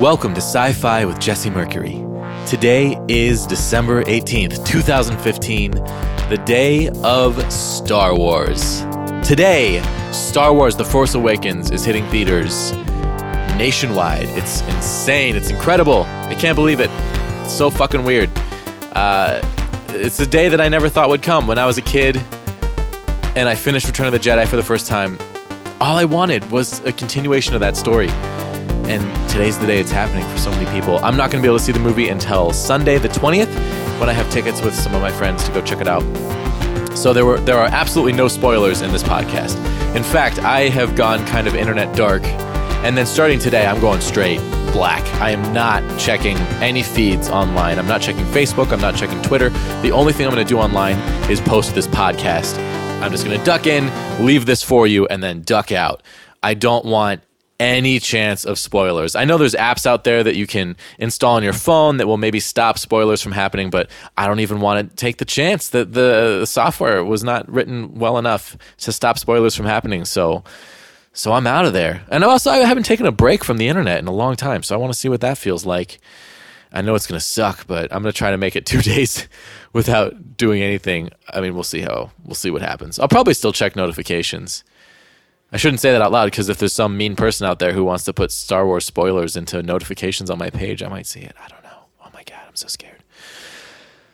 Welcome to Sci Fi with Jesse Mercury. Today is December 18th, 2015, the day of Star Wars. Today, Star Wars The Force Awakens is hitting theaters nationwide. It's insane. It's incredible. I can't believe it. It's so fucking weird. Uh, it's a day that I never thought would come. When I was a kid and I finished Return of the Jedi for the first time, all I wanted was a continuation of that story. And today's the day it's happening for so many people. I'm not going to be able to see the movie until Sunday, the 20th, when I have tickets with some of my friends to go check it out. So there were there are absolutely no spoilers in this podcast. In fact, I have gone kind of internet dark, and then starting today, I'm going straight black. I am not checking any feeds online. I'm not checking Facebook. I'm not checking Twitter. The only thing I'm going to do online is post this podcast. I'm just going to duck in, leave this for you, and then duck out. I don't want any chance of spoilers. I know there's apps out there that you can install on your phone that will maybe stop spoilers from happening, but I don't even want to take the chance that the software was not written well enough to stop spoilers from happening. So so I'm out of there. And also I haven't taken a break from the internet in a long time, so I want to see what that feels like. I know it's going to suck, but I'm going to try to make it 2 days without doing anything. I mean, we'll see how we'll see what happens. I'll probably still check notifications I shouldn't say that out loud because if there's some mean person out there who wants to put Star Wars spoilers into notifications on my page, I might see it. I don't know. Oh my God, I'm so scared.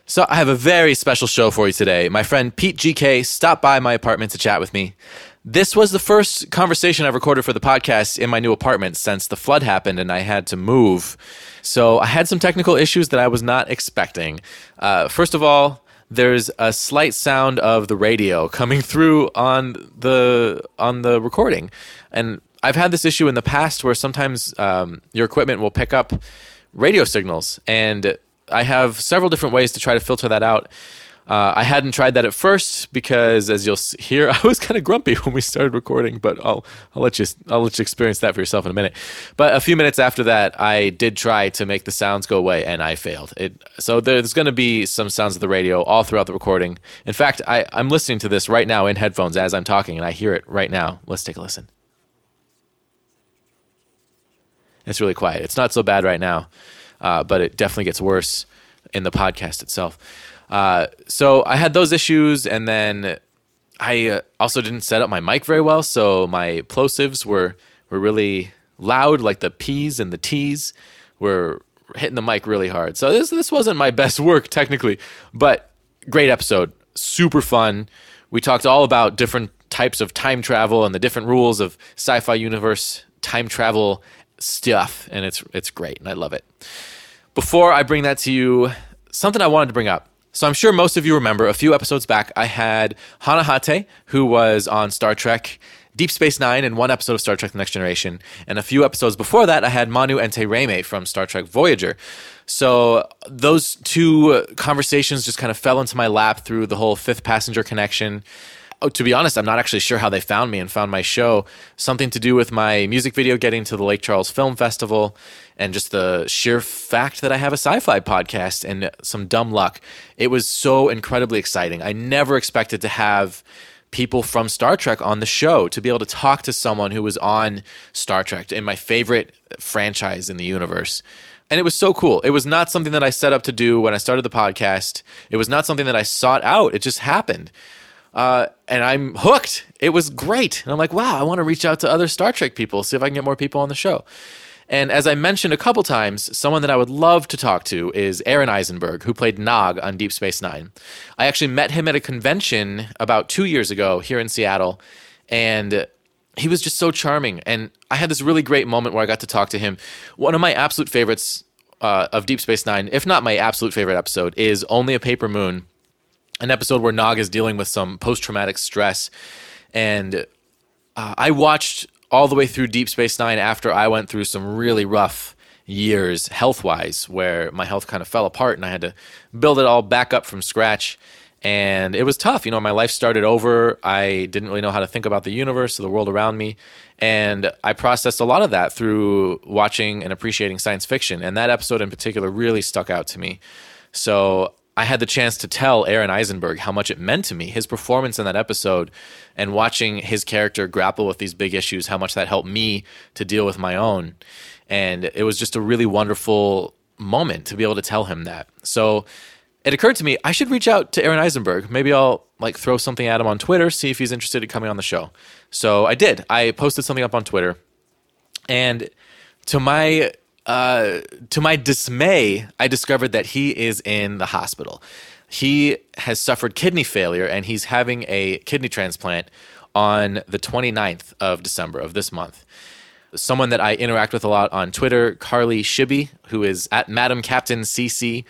So I have a very special show for you today. My friend Pete GK stopped by my apartment to chat with me. This was the first conversation I've recorded for the podcast in my new apartment since the flood happened and I had to move. So I had some technical issues that I was not expecting. Uh, first of all, there's a slight sound of the radio coming through on the on the recording, and I've had this issue in the past where sometimes um, your equipment will pick up radio signals, and I have several different ways to try to filter that out. Uh, I hadn't tried that at first because, as you'll hear, I was kind of grumpy when we started recording. But I'll I'll let you I'll let you experience that for yourself in a minute. But a few minutes after that, I did try to make the sounds go away, and I failed. It so there's going to be some sounds of the radio all throughout the recording. In fact, I, I'm listening to this right now in headphones as I'm talking, and I hear it right now. Let's take a listen. It's really quiet. It's not so bad right now, uh, but it definitely gets worse in the podcast itself. Uh, so I had those issues, and then I uh, also didn't set up my mic very well, so my plosives were were really loud, like the P's and the T's were hitting the mic really hard. So this this wasn't my best work technically, but great episode, super fun. We talked all about different types of time travel and the different rules of sci-fi universe time travel stuff, and it's it's great, and I love it. Before I bring that to you, something I wanted to bring up. So I'm sure most of you remember a few episodes back, I had Hana Hatae, who was on Star Trek Deep Space Nine and one episode of Star Trek The Next Generation. And a few episodes before that, I had Manu Intiraymi from Star Trek Voyager. So those two conversations just kind of fell into my lap through the whole fifth passenger connection oh, to be honest, I'm not actually sure how they found me and found my show. Something to do with my music video getting to the Lake Charles Film Festival and just the sheer fact that I have a sci fi podcast and some dumb luck. It was so incredibly exciting. I never expected to have people from Star Trek on the show to be able to talk to someone who was on Star Trek in my favorite franchise in the universe. And it was so cool. It was not something that I set up to do when I started the podcast. It was not something that I sought out. It just happened. Uh, and I'm hooked. It was great. And I'm like, wow, I want to reach out to other Star Trek people, see if I can get more people on the show. And as I mentioned a couple times, someone that I would love to talk to is Aron Eisenberg, who played Nog on Deep Space Nine. I actually met him at a convention about two years ago here in Seattle, and he was just so charming. And I had this really great moment where I got to talk to him. One of my absolute favorites uh, of Deep Space Nine, if not my absolute favorite episode, is Only a Paper Moon an episode where Nog is dealing with some post traumatic stress. And uh, I watched all the way through Deep Space Nine after I went through some really rough years health wise, where my health kind of fell apart and I had to build it all back up from scratch. And it was tough. You know, my life started over. I didn't really know how to think about the universe or the world around me. And I processed a lot of that through watching and appreciating science fiction. And that episode in particular really stuck out to me. So I had the chance to tell Aron Eisenberg how much it meant to me, his performance in that episode, and watching his character grapple with these big issues, how much that helped me to deal with my own. And it was just a really wonderful moment to be able to tell him that. So it occurred to me I should reach out to Aron Eisenberg. Maybe I'll like throw something at him on Twitter, see if he's interested in coming on the show. So I did. I posted something up on Twitter, and to my uh, to my dismay, I discovered that he is in the hospital. He has suffered kidney failure and he's having a kidney transplant on the 29th of December of this month. Someone that I interact with a lot on Twitter, Carly Shibby, who is at Madam Captain CC,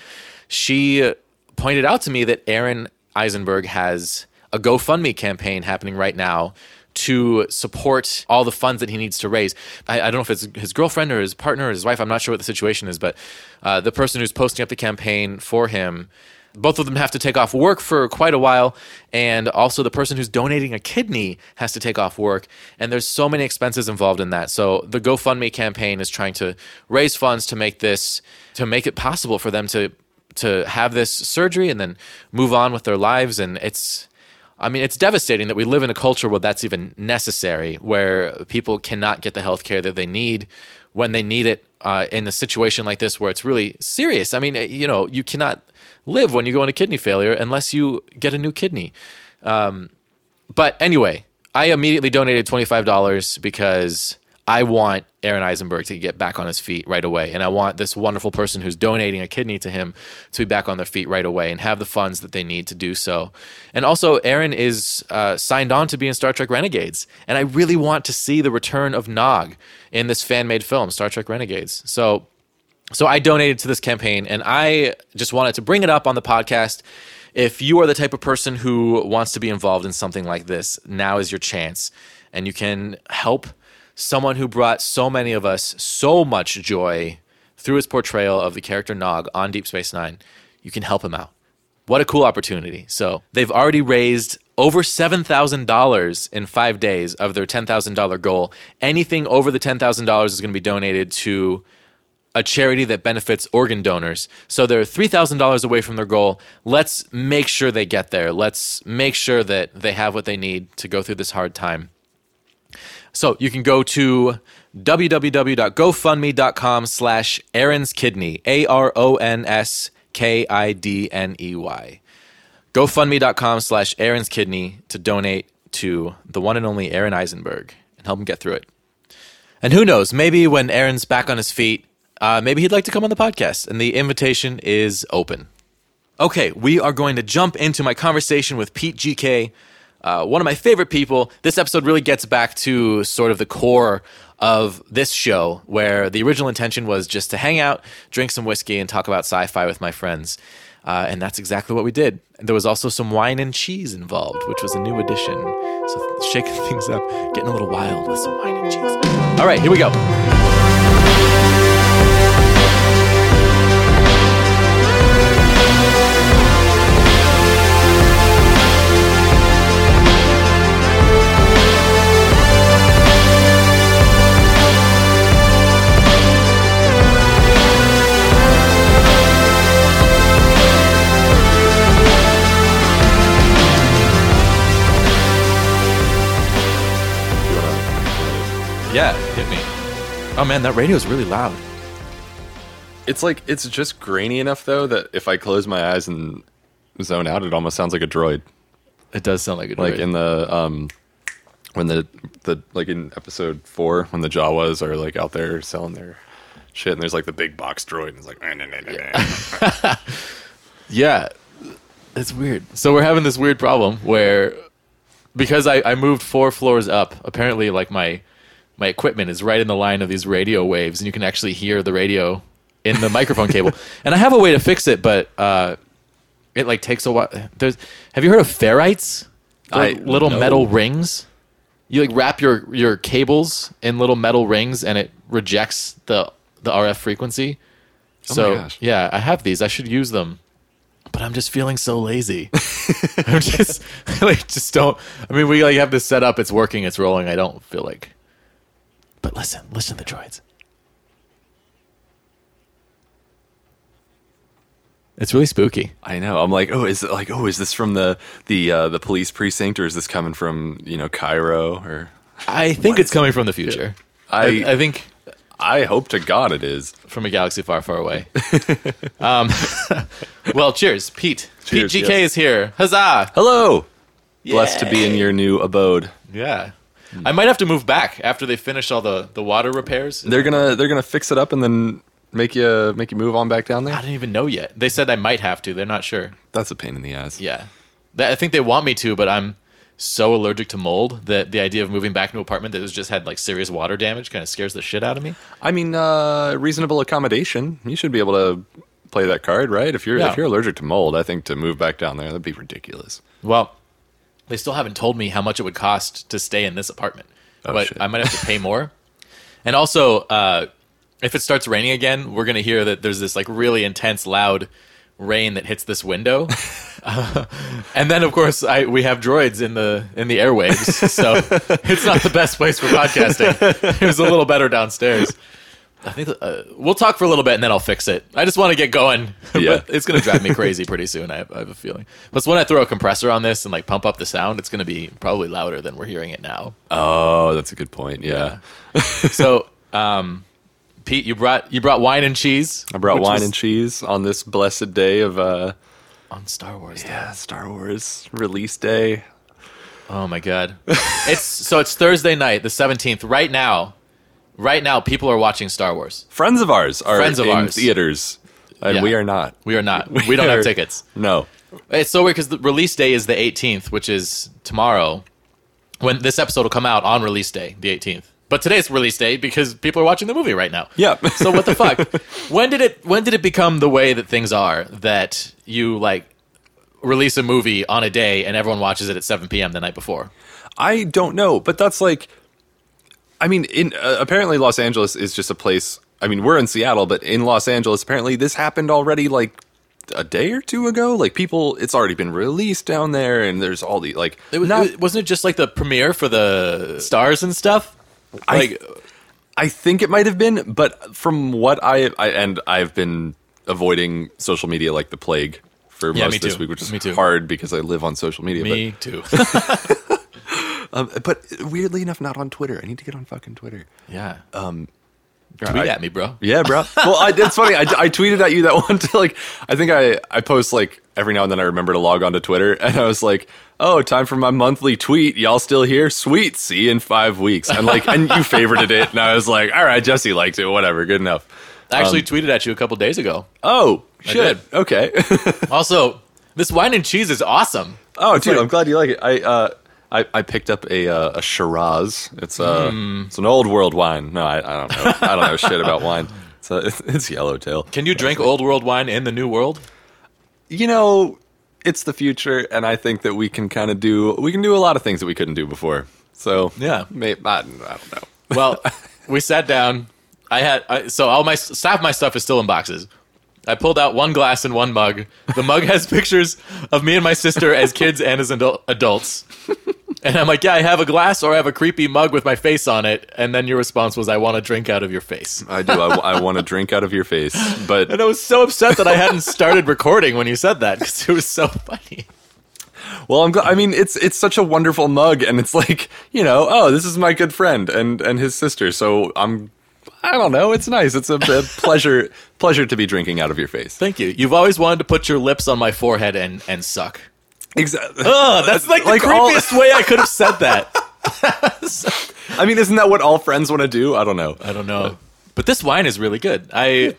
she pointed out to me that Aron Eisenberg has a GoFundMe campaign happening right now to support all the funds that he needs to raise. I, I, don't know if it's his girlfriend or his partner or his wife. I'm not sure what the situation is, but uh, the person who's posting up the campaign for him, both of them have to take off work for quite a while. And also, the person who's donating a kidney has to take off work. And there's so many expenses involved in that. So, the GoFundMe campaign is trying to raise funds to make this, to make it possible for them to. To have this surgery and then move on with their lives, and it's I mean, it's devastating that we live in a culture where that's even necessary, where people cannot get the health care that they need when they need it uh, in a situation like this where it's really serious. I mean, you know, you cannot live when you go into kidney failure unless you get a new kidney. Um, but anyway, I immediately donated $25 because I want Aron Eisenberg to get back on his feet right away. And I want this wonderful person who's donating a kidney to him to be back on their feet right away and have the funds that they need to do so. And also, Aron is uh, signed on to be in Star Trek Renegades. And I really want to see the return of Nog in this fan made film, Star Trek Renegades. So, so I donated to this campaign and I just wanted to bring it up on the podcast. If you are the type of person who wants to be involved in something like this, now is your chance. And you can help someone who brought so many of us so much joy through his portrayal of the character Nog on Deep Space Nine. You can help him out. What a cool opportunity. So they've already raised over $7,000 in five days of their $10,000 goal. Anything over the $10,000 is going to be donated to a charity that benefits organ donors. So they're $3,000 away from their goal. Let's make sure they get there. Let's make sure that they have what they need to go through this hard time. So you can go to www.gofundme.com slash Aron's Kidney, A-R-O-N-S-K-I-D-N-E-Y. GoFundMe.com slash Aron's Kidney to donate to the one and only Aron Eisenberg and help him get through it. And who knows, maybe when Aron's back on his feet, uh, maybe he'd like to come on the podcast, and the invitation is open. Okay, we are going to jump into my conversation with Pete GK uh, one of my favorite people. This episode really gets back to sort of the core of this show, where the original intention was just to hang out, drink some whiskey, and talk about sci fi with my friends. Uh, and that's exactly what we did. There was also some wine and cheese involved, which was a new addition. So shaking things up, getting a little wild with some wine and cheese. All right, here we go. Yeah, hit me. Oh man, that radio is really loud. It's like it's just grainy enough though that if I close my eyes and zone out, it almost sounds like a droid. It does sound like a droid. Like in the um when the the like in episode four when the Jawas are like out there selling their shit and there's like the big box droid and it's like nah, nah, nah, yeah. It's weird. So we're having this weird problem where because I, I moved four floors up, apparently like my my equipment is right in the line of these radio waves, and you can actually hear the radio in the microphone cable. And I have a way to fix it, but uh, it like takes a while. There's, have you heard of ferrites? Like little know. metal rings. You like wrap your your cables in little metal rings, and it rejects the the RF frequency. Oh so yeah, I have these. I should use them but I'm just feeling so lazy. I'm just like just don't. I mean, we like have this set up. It's working. It's rolling. I don't feel like but listen, listen to the droids. It's really spooky. I know. I'm like, oh, is it like, oh, is this from the the uh, the police precinct, or is this coming from you know Cairo? Or I think it's coming from the future. I I, I think I hope to God it is. from a galaxy far, far away. um, well, cheers, Pete. Cheers, Pete GK yes. is here. Huzzah! Hello, blessed to be in your new abode. Yeah. I might have to move back after they finish all the, the water repairs. They're gonna they're gonna fix it up and then make you make you move on back down there. I don't even know yet. They said I might have to. They're not sure. That's a pain in the ass. Yeah. That, I think they want me to, but I'm so allergic to mold that the idea of moving back to an apartment that has just had like serious water damage kind of scares the shit out of me. I mean, uh, reasonable accommodation. You should be able to play that card, right? If you're Yeah. if you're allergic to mold, I think to move back down there that'd be ridiculous. Well, they still haven't told me how much it would cost to stay in this apartment, Oh, but shit. I might have to pay more. And also, uh, if it starts raining again, we're gonna hear that there's this like really intense, loud rain that hits this window. Uh, and then, of course, I we have droids in the in the airwaves, so it's not the best place for podcasting. It was a little better downstairs. I think uh, we'll talk for a little bit and then I'll fix it. I just want to get going. Yeah. but it's going to drive me crazy pretty soon. I have, I have a feeling. Plus, when I throw a compressor on this and like pump up the sound, it's going to be probably louder than we're hearing it now. Oh, that's a good point. Yeah, so, um, Pete, you brought you brought wine and cheese. I brought wine was and cheese on this blessed day of uh, on Star Wars. Day. yeah Star Wars release day. Oh my god! it's so it's Thursday night, the seventeenth. Right now, right now, people are watching Star Wars. Friends of ours are Friends of in ours. theaters, and Yeah. we are not. We are not. We don't have tickets. No. It's so weird because the release day is the 18th, which is tomorrow. When this episode will come out on release day, the 18th. But today's release day because people are watching the movie right now. Yeah. So what the fuck? when did it when did it become the way that things are that you like release a movie on a day and everyone watches it at 7 p.m. the night before? I don't know, but that's like, I mean, in uh, apparently Los Angeles is just a place. I mean, we're in Seattle, but in Los Angeles, apparently this happened already like a day or two ago. Like people, it's already been released down there, and there's all the like. It was, not- it- wasn't it just like the premiere for the stars and stuff? Like I think it might have been, but from what I, I and I've been avoiding social media like the plague for Yeah, most me this too. week, which is Me too. hard because I live on social media. me too. But, um, but weirdly enough, not on Twitter. I need to get on fucking Twitter. yeah. Um, Tweet I- at me, bro. Yeah, bro. Well, I, it's funny. I, I tweeted at you that one. To, like, I think I I post like every now and then. I remember to log on to Twitter, and I was like, "Oh, time for my monthly tweet. Y'all still here? Sweet. See you in five weeks." And like, and you favorited it, and I was like, "All right, Jesse liked it. Whatever. Good enough." I actually tweeted at you a couple days ago. Oh shit. Okay. Also, this wine and cheese is awesome. oh, dude, like- I'm glad you like it. I uh. I, I picked up a uh, a Shiraz. It's uh Hmm. it's an old world wine. No, I, I don't know. I don't know shit about wine. It's a, it's Yellowtail. Can you drink old world wine in the new world? you know, it's the future, and I think that we can kind of do we can do a lot of things that we couldn't do before. So Yeah. may, I, I don't know. Well, we sat down. I had I, so all my half my stuff is still in boxes. I pulled out one glass and one mug. The mug has pictures of me and my sister as kids and as adul- adults. And I'm like, yeah, I have a glass or I have a creepy mug with my face on it. And then your response was, I want to drink out of your face. I do. I, want to drink out of your face, but And I was so upset that I hadn't started recording when you said that because it was so funny. well, I'm. Glad, I mean, it's it's such a wonderful mug, and it's like you know, oh, this is my good friend and and his sister. So I'm. I don't know. It's nice. It's a, a pleasure pleasure to be drinking out of your face. Thank you. You've always wanted to put your lips on my forehead and, and suck. Exactly. Ugh, that's like the Like all- creepiest way I could have said that. I mean, isn't that what all friends want to do? I don't know. I don't know. But this wine is really good. I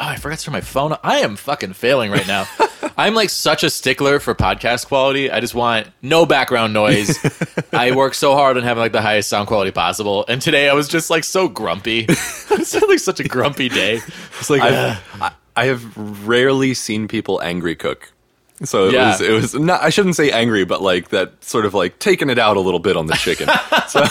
Oh, I forgot to turn my phone on. I am fucking failing right now. I'm like such a stickler for podcast quality. I just want no background noise. I work so hard on having like the highest sound quality possible. And today I was just like so grumpy. it's like such a grumpy day. It's like. I, I have rarely seen people angry cook. So it Yeah. was it was not I shouldn't say angry, but like that sort of like taking it out a little bit on the chicken. so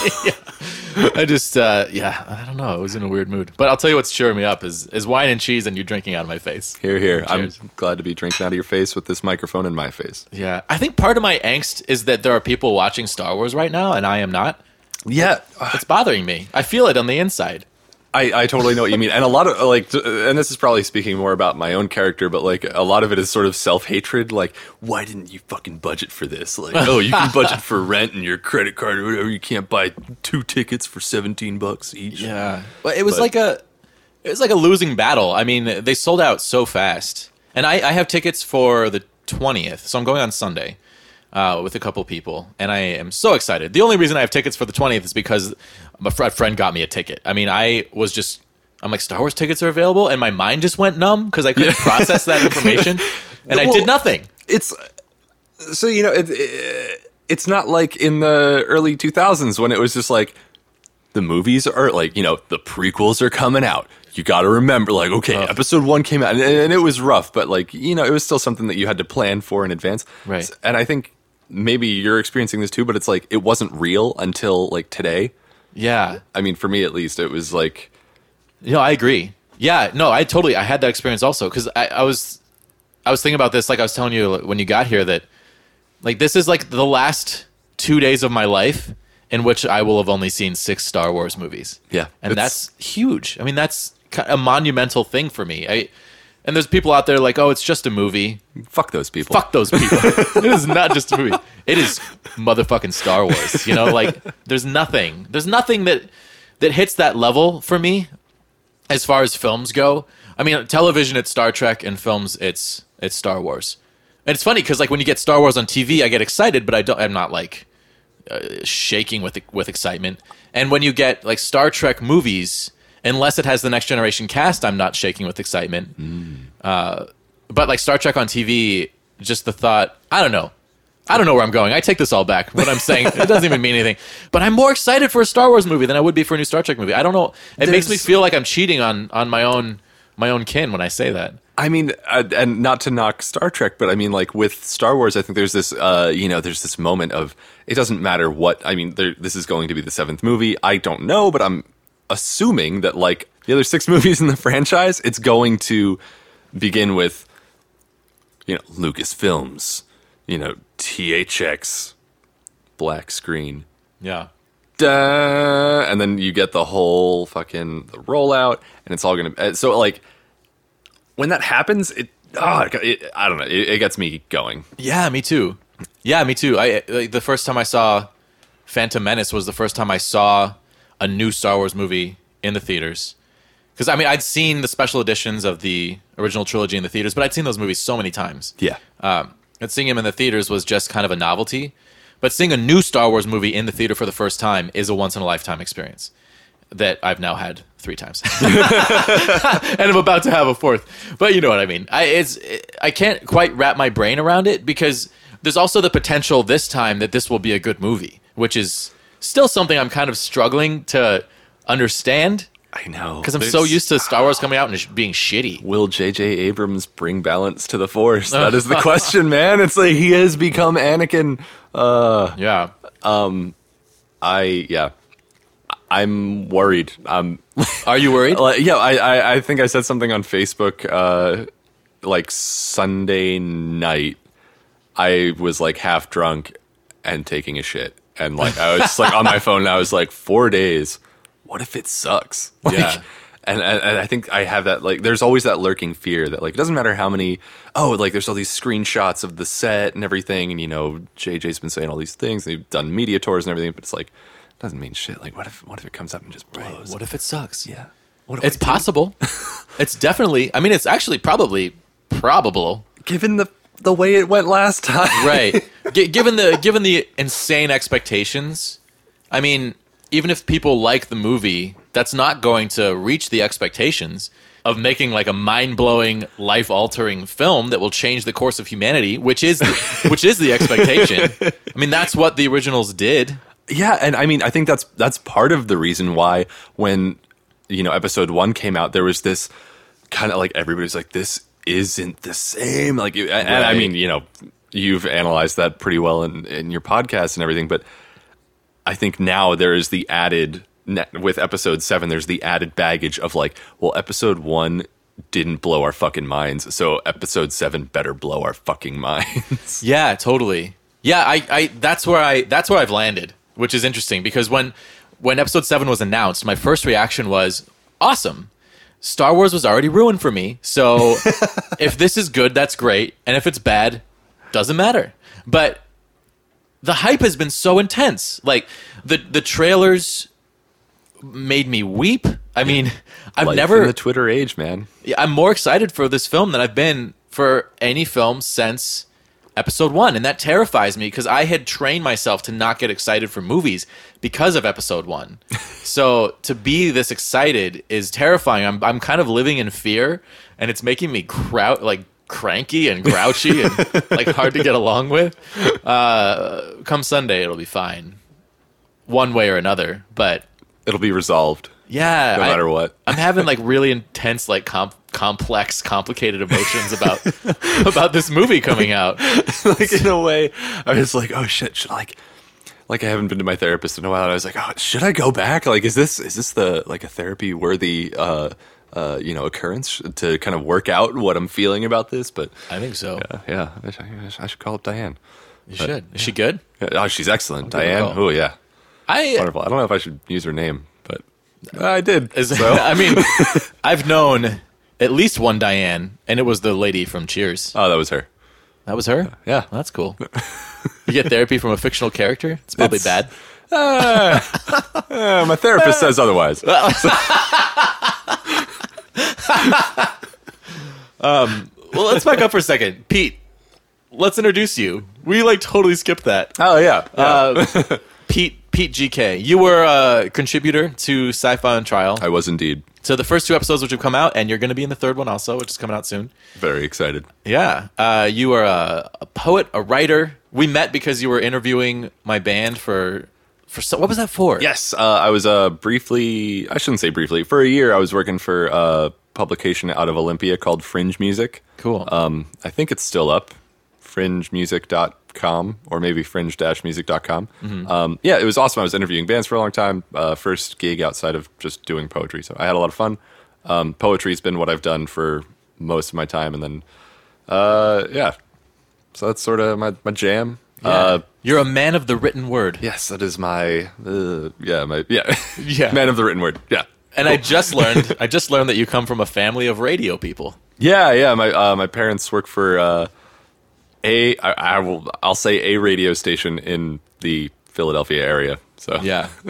I just uh yeah, I don't know. I was in a weird mood. But I'll tell you what's cheering me up is is wine and cheese and you drinking out of my face. here, here. Cheers. I'm glad to be drinking out of your face with this microphone in my face. Yeah. I think part of my angst is that there are people watching Star Wars right now and I am not. Yeah, It's bothering me. I feel it on the inside. I, I totally know what you mean, and a lot of like, and this is probably speaking more about my own character, but like a lot of it is sort of self hatred. Like, why didn't you fucking budget for this? Like, oh, you can budget for rent and your credit card or whatever. You can't buy two tickets for seventeen bucks each. Yeah, but it was But- like a it was like a losing battle. I mean, they sold out so fast, and I, I have tickets for the twentieth, so I'm going on Sunday uh, with a couple people, and I am so excited. The only reason I have tickets for the twentieth is because a fr- a friend got me a ticket. I mean, I was just I'm like Star Wars tickets are available, and my mind just went numb because I couldn't process that information, and I did nothing. It's so you know it, it, it's not like in the early 2000s when it was just like the movies are like you know the prequels are coming out. You got to remember, like, okay, episode one came out, and, and it was rough, but like, you know, it was still something that you had to plan for in advance. Right. And I think maybe you're experiencing this too, but it's like it wasn't real until like today. Yeah, I mean, for me at least, it was like, No, I agree. Yeah, no, I totally I had that experience also because I, I was I was thinking about this like I was telling you when you got here that like this is like the last two days of my life in which I will have only seen six Star Wars movies. Yeah, and that's huge. I mean, that's a monumental thing for me. I and there's people out there like, oh, it's just a movie. fuck those people. Fuck those people. it is not just a movie. It is motherfucking Star Wars. You know, like there's nothing. There's nothing that that hits that level for me as far as films go. I mean, television it's Star Trek and films it's it's Star Wars. And it's funny because like when you get Star Wars on TV, I get excited, but I don't. I'm not like uh, shaking with with excitement. And when you get like Star Trek movies, unless it has the next generation cast, I'm not shaking with excitement. Uh, but like Star Trek on TV, just the thought, I don't know. I don't know where I'm going. I take this all back. What I'm saying, it doesn't even mean anything. But I'm more excited for a Star Wars movie than I would be for a new Star Trek movie. I don't know. It makes me feel like I'm cheating on on my own my own kin when I say that. I mean, uh, and not to knock Star Trek, but I mean, like with Star Wars, I think there's this, uh, you know, there's this moment of it doesn't matter what. I mean, there, this is going to be the seventh movie. I don't know, but I'm assuming that like the other six movies in the franchise, it's going to begin with, you know, Lucasfilms, you know, THX, black screen, Yeah. duh, and then you get the whole fucking rollout, and it's all gonna. uh, So like, when that happens, it, oh, it, it- I don't know, it, it gets me going. Yeah, me too. Yeah, me too. I like the first time I saw Phantom Menace was the first time I saw a new Star Wars movie in the theaters. Because I mean, I'd seen the special editions of the original trilogy in the theaters, but I'd seen those movies so many times. Yeah, Um, and seeing him in the theaters was just kind of a novelty. But seeing a new Star Wars movie in the theater for the first time is a once in a lifetime experience that I've now had three times, and I'm about to have a fourth. But you know what I mean. I it's I can't quite wrap my brain around it because there's also the potential this time that this will be a good movie, which is still something I'm kind of struggling to understand I know because I'm so used to Star Wars coming out and sh- being shitty. Will J.J. Abrams bring balance to the Force? That is the question, man. It's like he has become Anakin. Uh, Yeah. I yeah, I'm worried. Um, Are you worried? Like, yeah, I, I I think I said something on Facebook uh like Sunday night. I was like half drunk and taking a shit. And like I was just like on my phone and I was like, four days. What if it sucks? Like, Yeah. And, and, and I think I have that like there's always that lurking fear that like it doesn't matter how many oh like there's all these screenshots of the set and everything and you know JJ's been saying all these things they've done media tours and everything but it's like it doesn't mean shit like what if what if it comes up and just blows What if it sucks? yeah what It's possible. it's definitely. I mean, it's actually probably probable. given the the way it went last time. Right. G- given the given the insane expectations, I mean, even if people like the movie, that's not going to reach the expectations of making like a mind-blowing, life-altering film that will change the course of humanity, which is the, which is the expectation. I mean, that's what the originals did. Yeah, and I mean, I think that's that's part of the reason why when you know episode one came out, there was this kind of like everybody's like, this isn't the same. Like, and I mean, you know, you've analyzed that pretty well in, in your podcast and everything, but I think now there is the added with episode seven. There's the added baggage of like, well, episode one didn't blow our fucking minds, so episode seven better blow our fucking minds. Yeah, totally. Yeah, I, I that's where I that's where I've landed, which is interesting because when when episode seven was announced, my first reaction was, awesome. Star Wars was already ruined for me. So if this is good, that's great. And if it's bad, doesn't matter. But the hype has been so intense. Like the the trailers made me weep. I mean, I've Life never in the Twitter age, man. I'm more excited for this film than I've been for any film since episode one. And that terrifies me because I had trained myself to not get excited for movies because of episode one. so to be this excited is terrifying. I'm, I'm kind of living in fear and it's making me crowd like cranky and grouchy and like hard to get along with. Uh, come Sunday, it'll be fine. One way or another. But It'll be resolved yeah, no I- matter what. I'm having like really intense, like comp- complex, complicated emotions about about this movie coming out. like in a way, I was like, oh shit, should I like, like I haven't been to my therapist in a while. And I was like, oh, should I go back? Like, is this is this the like a therapy worthy, uh, uh, you know, occurrence to kind of work out what I'm feeling about this? But I think so. uh, yeah, I should, I should call up Diane. You should. Is she good? Yeah, oh, she's excellent, Diane. Oh yeah, I. wonderful. I don't know if I should use her name, but I did. Is, so. I mean, I've known at least one Diane, and it was the lady from Cheers. oh, that was her. That was her. Yeah. that's cool. You get therapy from a fictional character. It's probably It's- bad. Uh, my therapist says otherwise. Well, let's back up for a second, Pete. Let's introduce you. We like totally skipped that. Oh yeah, yeah. Uh, Pete Pete GK. You were a contributor to Sci-Fi on Trial. I was indeed So the first two episodes which have come out, and you're going to be in the third one also, which is coming out soon. very excited. Yeah, uh, you are a, a poet, a writer. We met because you were interviewing my band for for so, what was that for? Yes, uh, I was uh, briefly, I shouldn't say briefly, for a year I was working for a publication out of Olympia called Fringe Music. cool. Um, I think it's still up, fringemusic.com or maybe fringe-music.com. Um, yeah, it was awesome. I was interviewing bands for a long time. Uh, first gig outside of just doing poetry. So I had a lot of fun. Um, poetry's been what I've done for most of my time. And then, uh, yeah, so that's sort of my, my jam. Yeah. Uh, you're a man of the written word. Yes, that is my uh, yeah my yeah Yeah. man of the written word yeah And I just learned I just learned that you come from a family of radio people. yeah yeah my uh, my parents work for uh, a I, I will I'll say a radio station in the Philadelphia area so Yeah.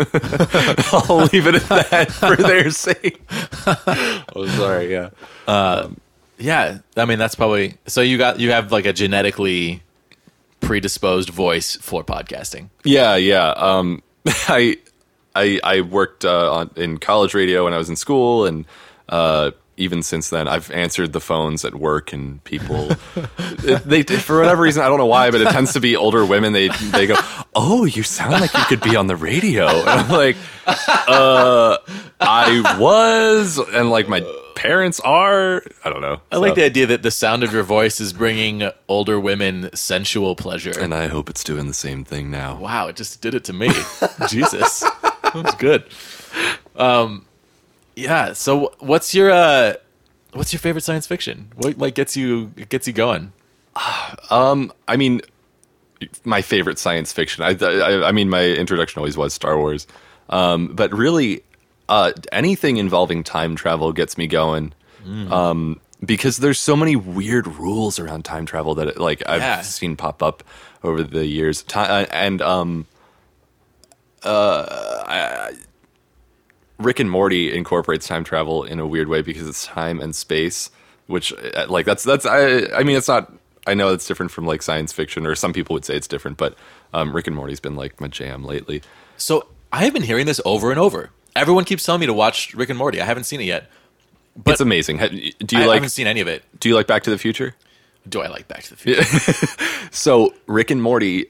I'll leave it at that for their sake. oh sorry yeah Yeah, I mean that's probably so you got you have like a genetically predisposed voice for podcasting. yeah yeah um I I I worked uh, on in college radio when I was in school and uh even since then, I've answered the phones at work, and people, they for whatever reason, I don't know why, but it tends to be older women. They they go, "Oh, you sound like you could be on the radio," and I'm like, "Uh, I was," and like my parents are. I don't know. I like the idea that the sound of your voice is bringing older women sensual pleasure. and I hope it's doing the same thing now. wow, it just did it to me. Jesus, that's good. Um, yeah. So, what's your uh, what's your favorite science fiction? What like gets you gets you going? Um, I mean, my favorite science fiction. I, I, I mean, my introduction always was Star Wars, um, but really, uh, anything involving time travel gets me going. Um, because there's so many weird rules around time travel that it, like I've seen pop up over the years. Ti- uh, and um, uh, I, Rick and Morty incorporates time travel in a weird way because it's time and space, which uh, like that's that's I I mean it's not I know it's different from like science fiction or some people would say it's different, but um, Rick and Morty's been like my jam lately. So I have been hearing this over and over. Everyone keeps telling me to watch Rick and Morty. I haven't seen it yet. But it's amazing. Do you I like haven't seen any of it. Do you like Back to the Future? Do I like Back to the Future? So Rick and Morty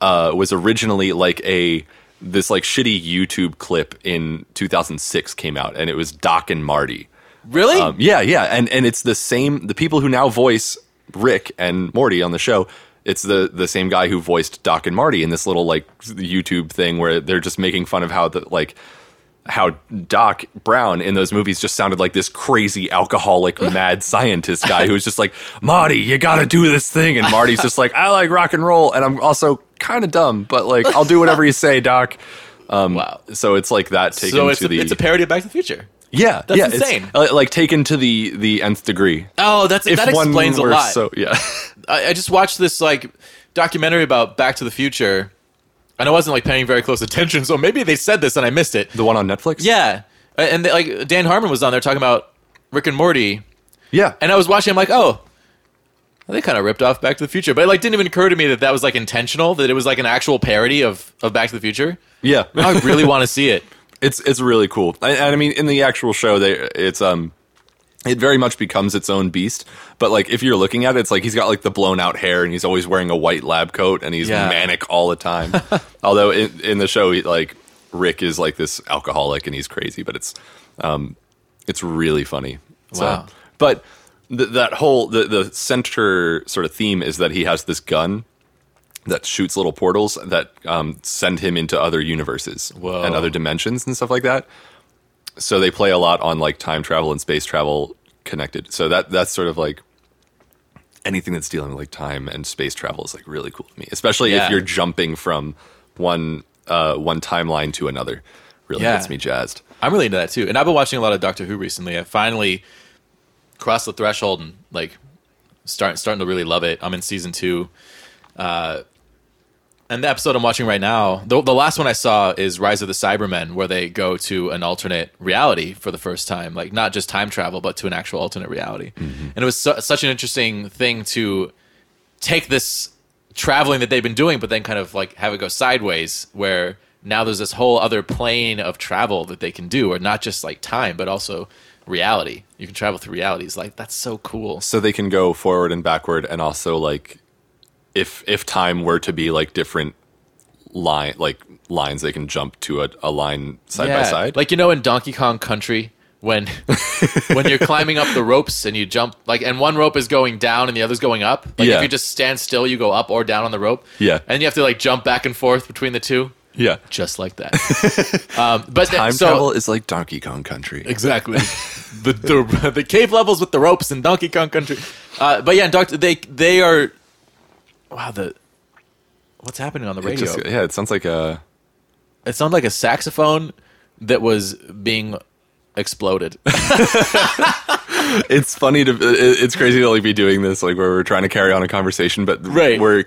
uh, was originally like a this like shitty YouTube clip in 2006 came out, and it was Doc and Marty. really? Um, yeah, yeah, and and it's the same. The people who now voice Rick and Morty on the show, it's the the same guy who voiced Doc and Marty in this little like YouTube thing where they're just making fun of how the like how Doc Brown in those movies just sounded like this crazy alcoholic mad scientist guy who was just like Marty, you got to do this thing, and Marty's just like I like rock and roll, and I'm also kind of dumb, but like I'll do whatever you say, Doc. Um, wow. So it's like that taken So it's to a, the it's a parody of Back to the Future. Yeah, That's yeah, insane. uh, like taken to the the nth degree. Oh, that's If that one explains a were lot. So yeah, I, I just watched this like documentary about Back to the Future, and I wasn't like paying very close attention, so maybe they said this and I missed it. the one on Netflix. Yeah, and they, like Dan Harmon was on there talking about Rick and Morty, yeah, and I was watching. I'm like, oh, they kind of ripped off Back to the Future, but it like didn't even occur to me that that was like intentional, that it was like an actual parody of of Back to the Future. yeah. I really want to see it. It's it's really cool. And, and I mean, in the actual show, they it's um, it very much becomes its own beast. But like, if you're looking at it, it's like he's got like the blown out hair, and he's always wearing a white lab coat, and he's Yeah. manic all the time. Although in in the show, he, like Rick is like this alcoholic, and he's crazy, but it's um, it's really funny. So, Wow. but th- that whole the the center sort of theme is that he has this gun that shoots little portals that um, send him into other universes Whoa. and other dimensions and stuff like that. So they play a lot on like time travel and space travel connected. So that that's sort of like anything that's dealing with like time and space travel is like really cool to me, especially Yeah. if you're jumping from one uh, one timeline to another. Really Yeah. gets me jazzed. I'm really into that too, and I've been watching a lot of Doctor Who recently. I finally crossed the threshold and like start starting to really love it. I'm in season two. Uh, and the episode I'm watching right now, the, the last one I saw is Rise of the Cybermen, where they go to an alternate reality for the first time, like not just time travel, but to an actual alternate reality. And it was su- such an interesting thing to take this traveling that they've been doing, but then kind of like have it go sideways, where now there's this whole other plane of travel that they can do, or not just like time, but also reality. You can travel through realities. Like that's so cool. So they can go forward and backward, and also like if if time were to be like different line like lines, they can jump to a, a line side by side. Like you know in Donkey Kong Country when when you're climbing up the ropes and you jump like and one rope is going down and the other's going up. Like Yeah. if you just stand still, you go up or down on the rope. Yeah. And you have to like jump back and forth between the two. Yeah, Just like that. um, but th- time so, travel is like Donkey Kong Country. Exactly. the, the the cave levels with the ropes in Donkey Kong Country. Uh, but yeah, Doctor, they they are. Wow, the what's happening on the It radio? just- yeah, it sounds like a it sounded like a saxophone that was being exploded. it's funny to it- it's crazy to like be doing this like where we're trying to carry on a conversation but Right. we're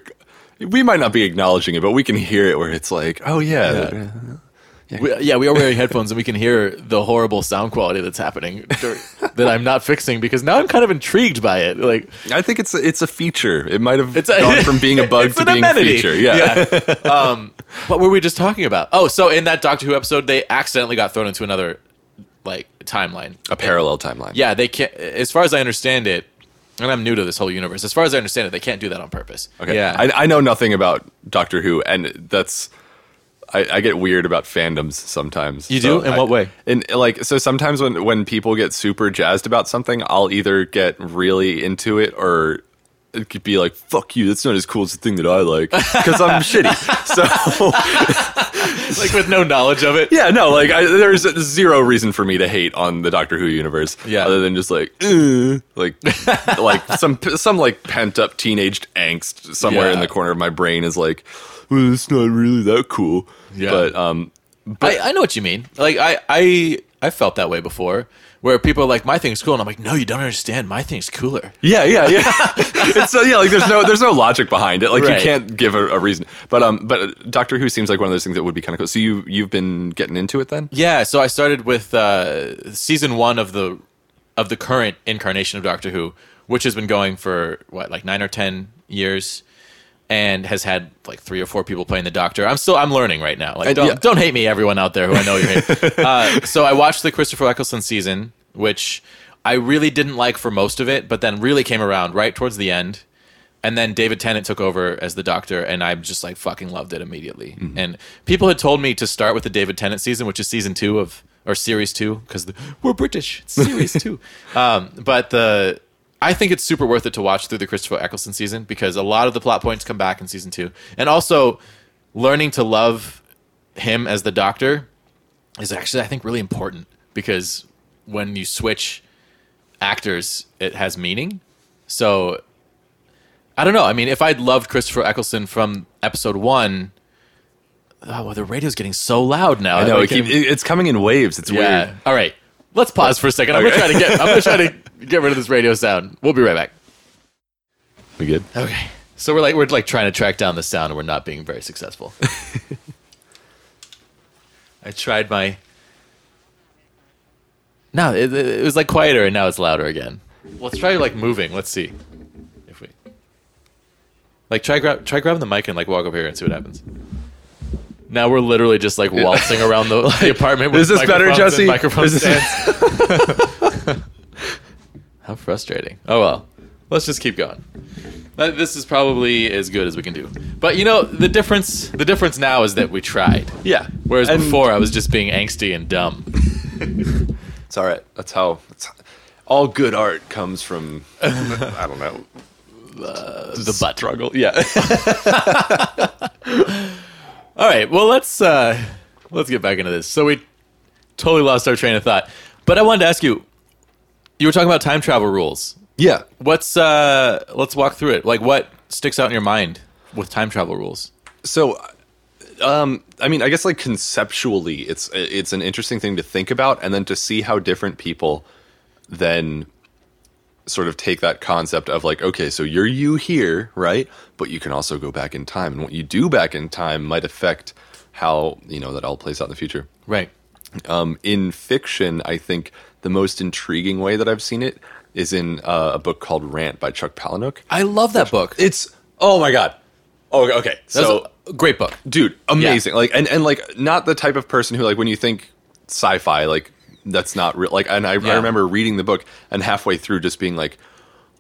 we might not be acknowledging it but we can hear it where it's like oh yeah, we, yeah, we are wearing headphones and we can hear the horrible sound quality that's happening dur- that I'm not fixing because now I'm kind of intrigued by it. Like i think it's a, it's a feature it might have It's a- gone from being a bug to being amenity. a feature yeah, um, what were we just talking about? Oh, so in that Doctor Who episode, they accidentally got thrown into another like timeline. a parallel timeline Yeah, they can't. As far as I understand it, and I'm new to this whole universe. As far as I understand it, they can't do that on purpose. okay Yeah. I, I know nothing about doctor who and that's I, I get weird about fandoms sometimes. You do? In I- what way? And like, so sometimes when when people get super jazzed about something, I'll either get really into it or it could be like, "Fuck you! That's not as cool as the thing that I like," because I'm shitty. So like with no knowledge of it. yeah, no, like I, there's zero reason for me to hate on the Doctor Who universe. Yeah. other than just like, like, like some some like pent up teenaged angst somewhere in the corner of my brain is like, well, it's not really that cool. Yeah. but um, I, I know what you mean. Like I, I I felt that way before, where people are like, "My thing's cool," and I'm like, "No, you don't understand. My thing's cooler." Yeah, yeah, yeah. it's so yeah, like there's no there's no logic behind it. Like Right. you can't give a, a reason. But um, but Doctor Who seems like one of those things that would be kind of cool. So you you've been getting into it then? Yeah, so I started with uh, season one of the of the current incarnation of Doctor Who, which has been going for what like nine or ten years, and has had like three or four people playing the Doctor. I'm still I'm learning right now. Like don't yeah. don't hate me, everyone out there who I know you're hating. uh, so I watched the Christopher Eccleston season, which I really didn't like for most of it, but then really came around right towards the end. And then David Tennant took over as the Doctor, and I just like fucking loved it immediately. And people had told me to start with the David Tennant season, which is season two of or series two, because we're British. It's series two. Um, but the I think it's super worth it to watch through the Christopher Eccleston season because a lot of the plot points come back in season two, and also learning to love him as the Doctor is actually I think really important because when you switch actors, it has meaning. So I don't know. I mean, if I'd loved Christopher Eccleston from episode one, oh, well, the radio's getting so loud now. I know it keep, it's coming in waves. It's yeah. weird. All right. let's pause for a second. I'm gonna try to get. I'm gonna try to get rid of this radio sound. We'll be right back. We good? Okay. So we're like we're like trying to track down the sound, and we're not being very successful. I tried my. No, it, it was like quieter, and now it's louder again. Let's try like moving. Let's see if we. Like try grab try grabbing the mic and like walk up here and see what happens. Now we're literally just like waltzing around the, the apartment. With the microphone. Is this better, Jesse? Microphone Is this- stands. How frustrating. Oh well. Let's just keep going. Uh, This is probably as good as we can do. But you know, the difference the difference now is that we tried. Yeah. Whereas And- before I was just being angsty and dumb. It's all right. That's how. That's all good art comes from. I don't know. The butt. Struggle. Yeah. All right, well let's uh let's get back into this. So we totally lost our train of thought. But I wanted to ask you you were talking about time travel rules. yeah. What's uh let's walk through it. Like what sticks out in your mind with time travel rules? So, um, I mean, I guess like conceptually, it's it's an interesting thing to think about, and then to see how different people then sort of take that concept of like, okay, so you're you here, right? But you can also go back in time, and what you do back in time might affect how you know that all plays out in the future. Right. Um, in fiction, I think the most intriguing way that I've seen it is in uh, a book called Rant by Chuck Palahniuk. I love that book. It's oh my god. Oh, okay. That's So a great book. dude amazing like and and like not the type of person who like when you think sci-fi like that's not real like and I, Yeah. I remember reading the book and halfway through just being like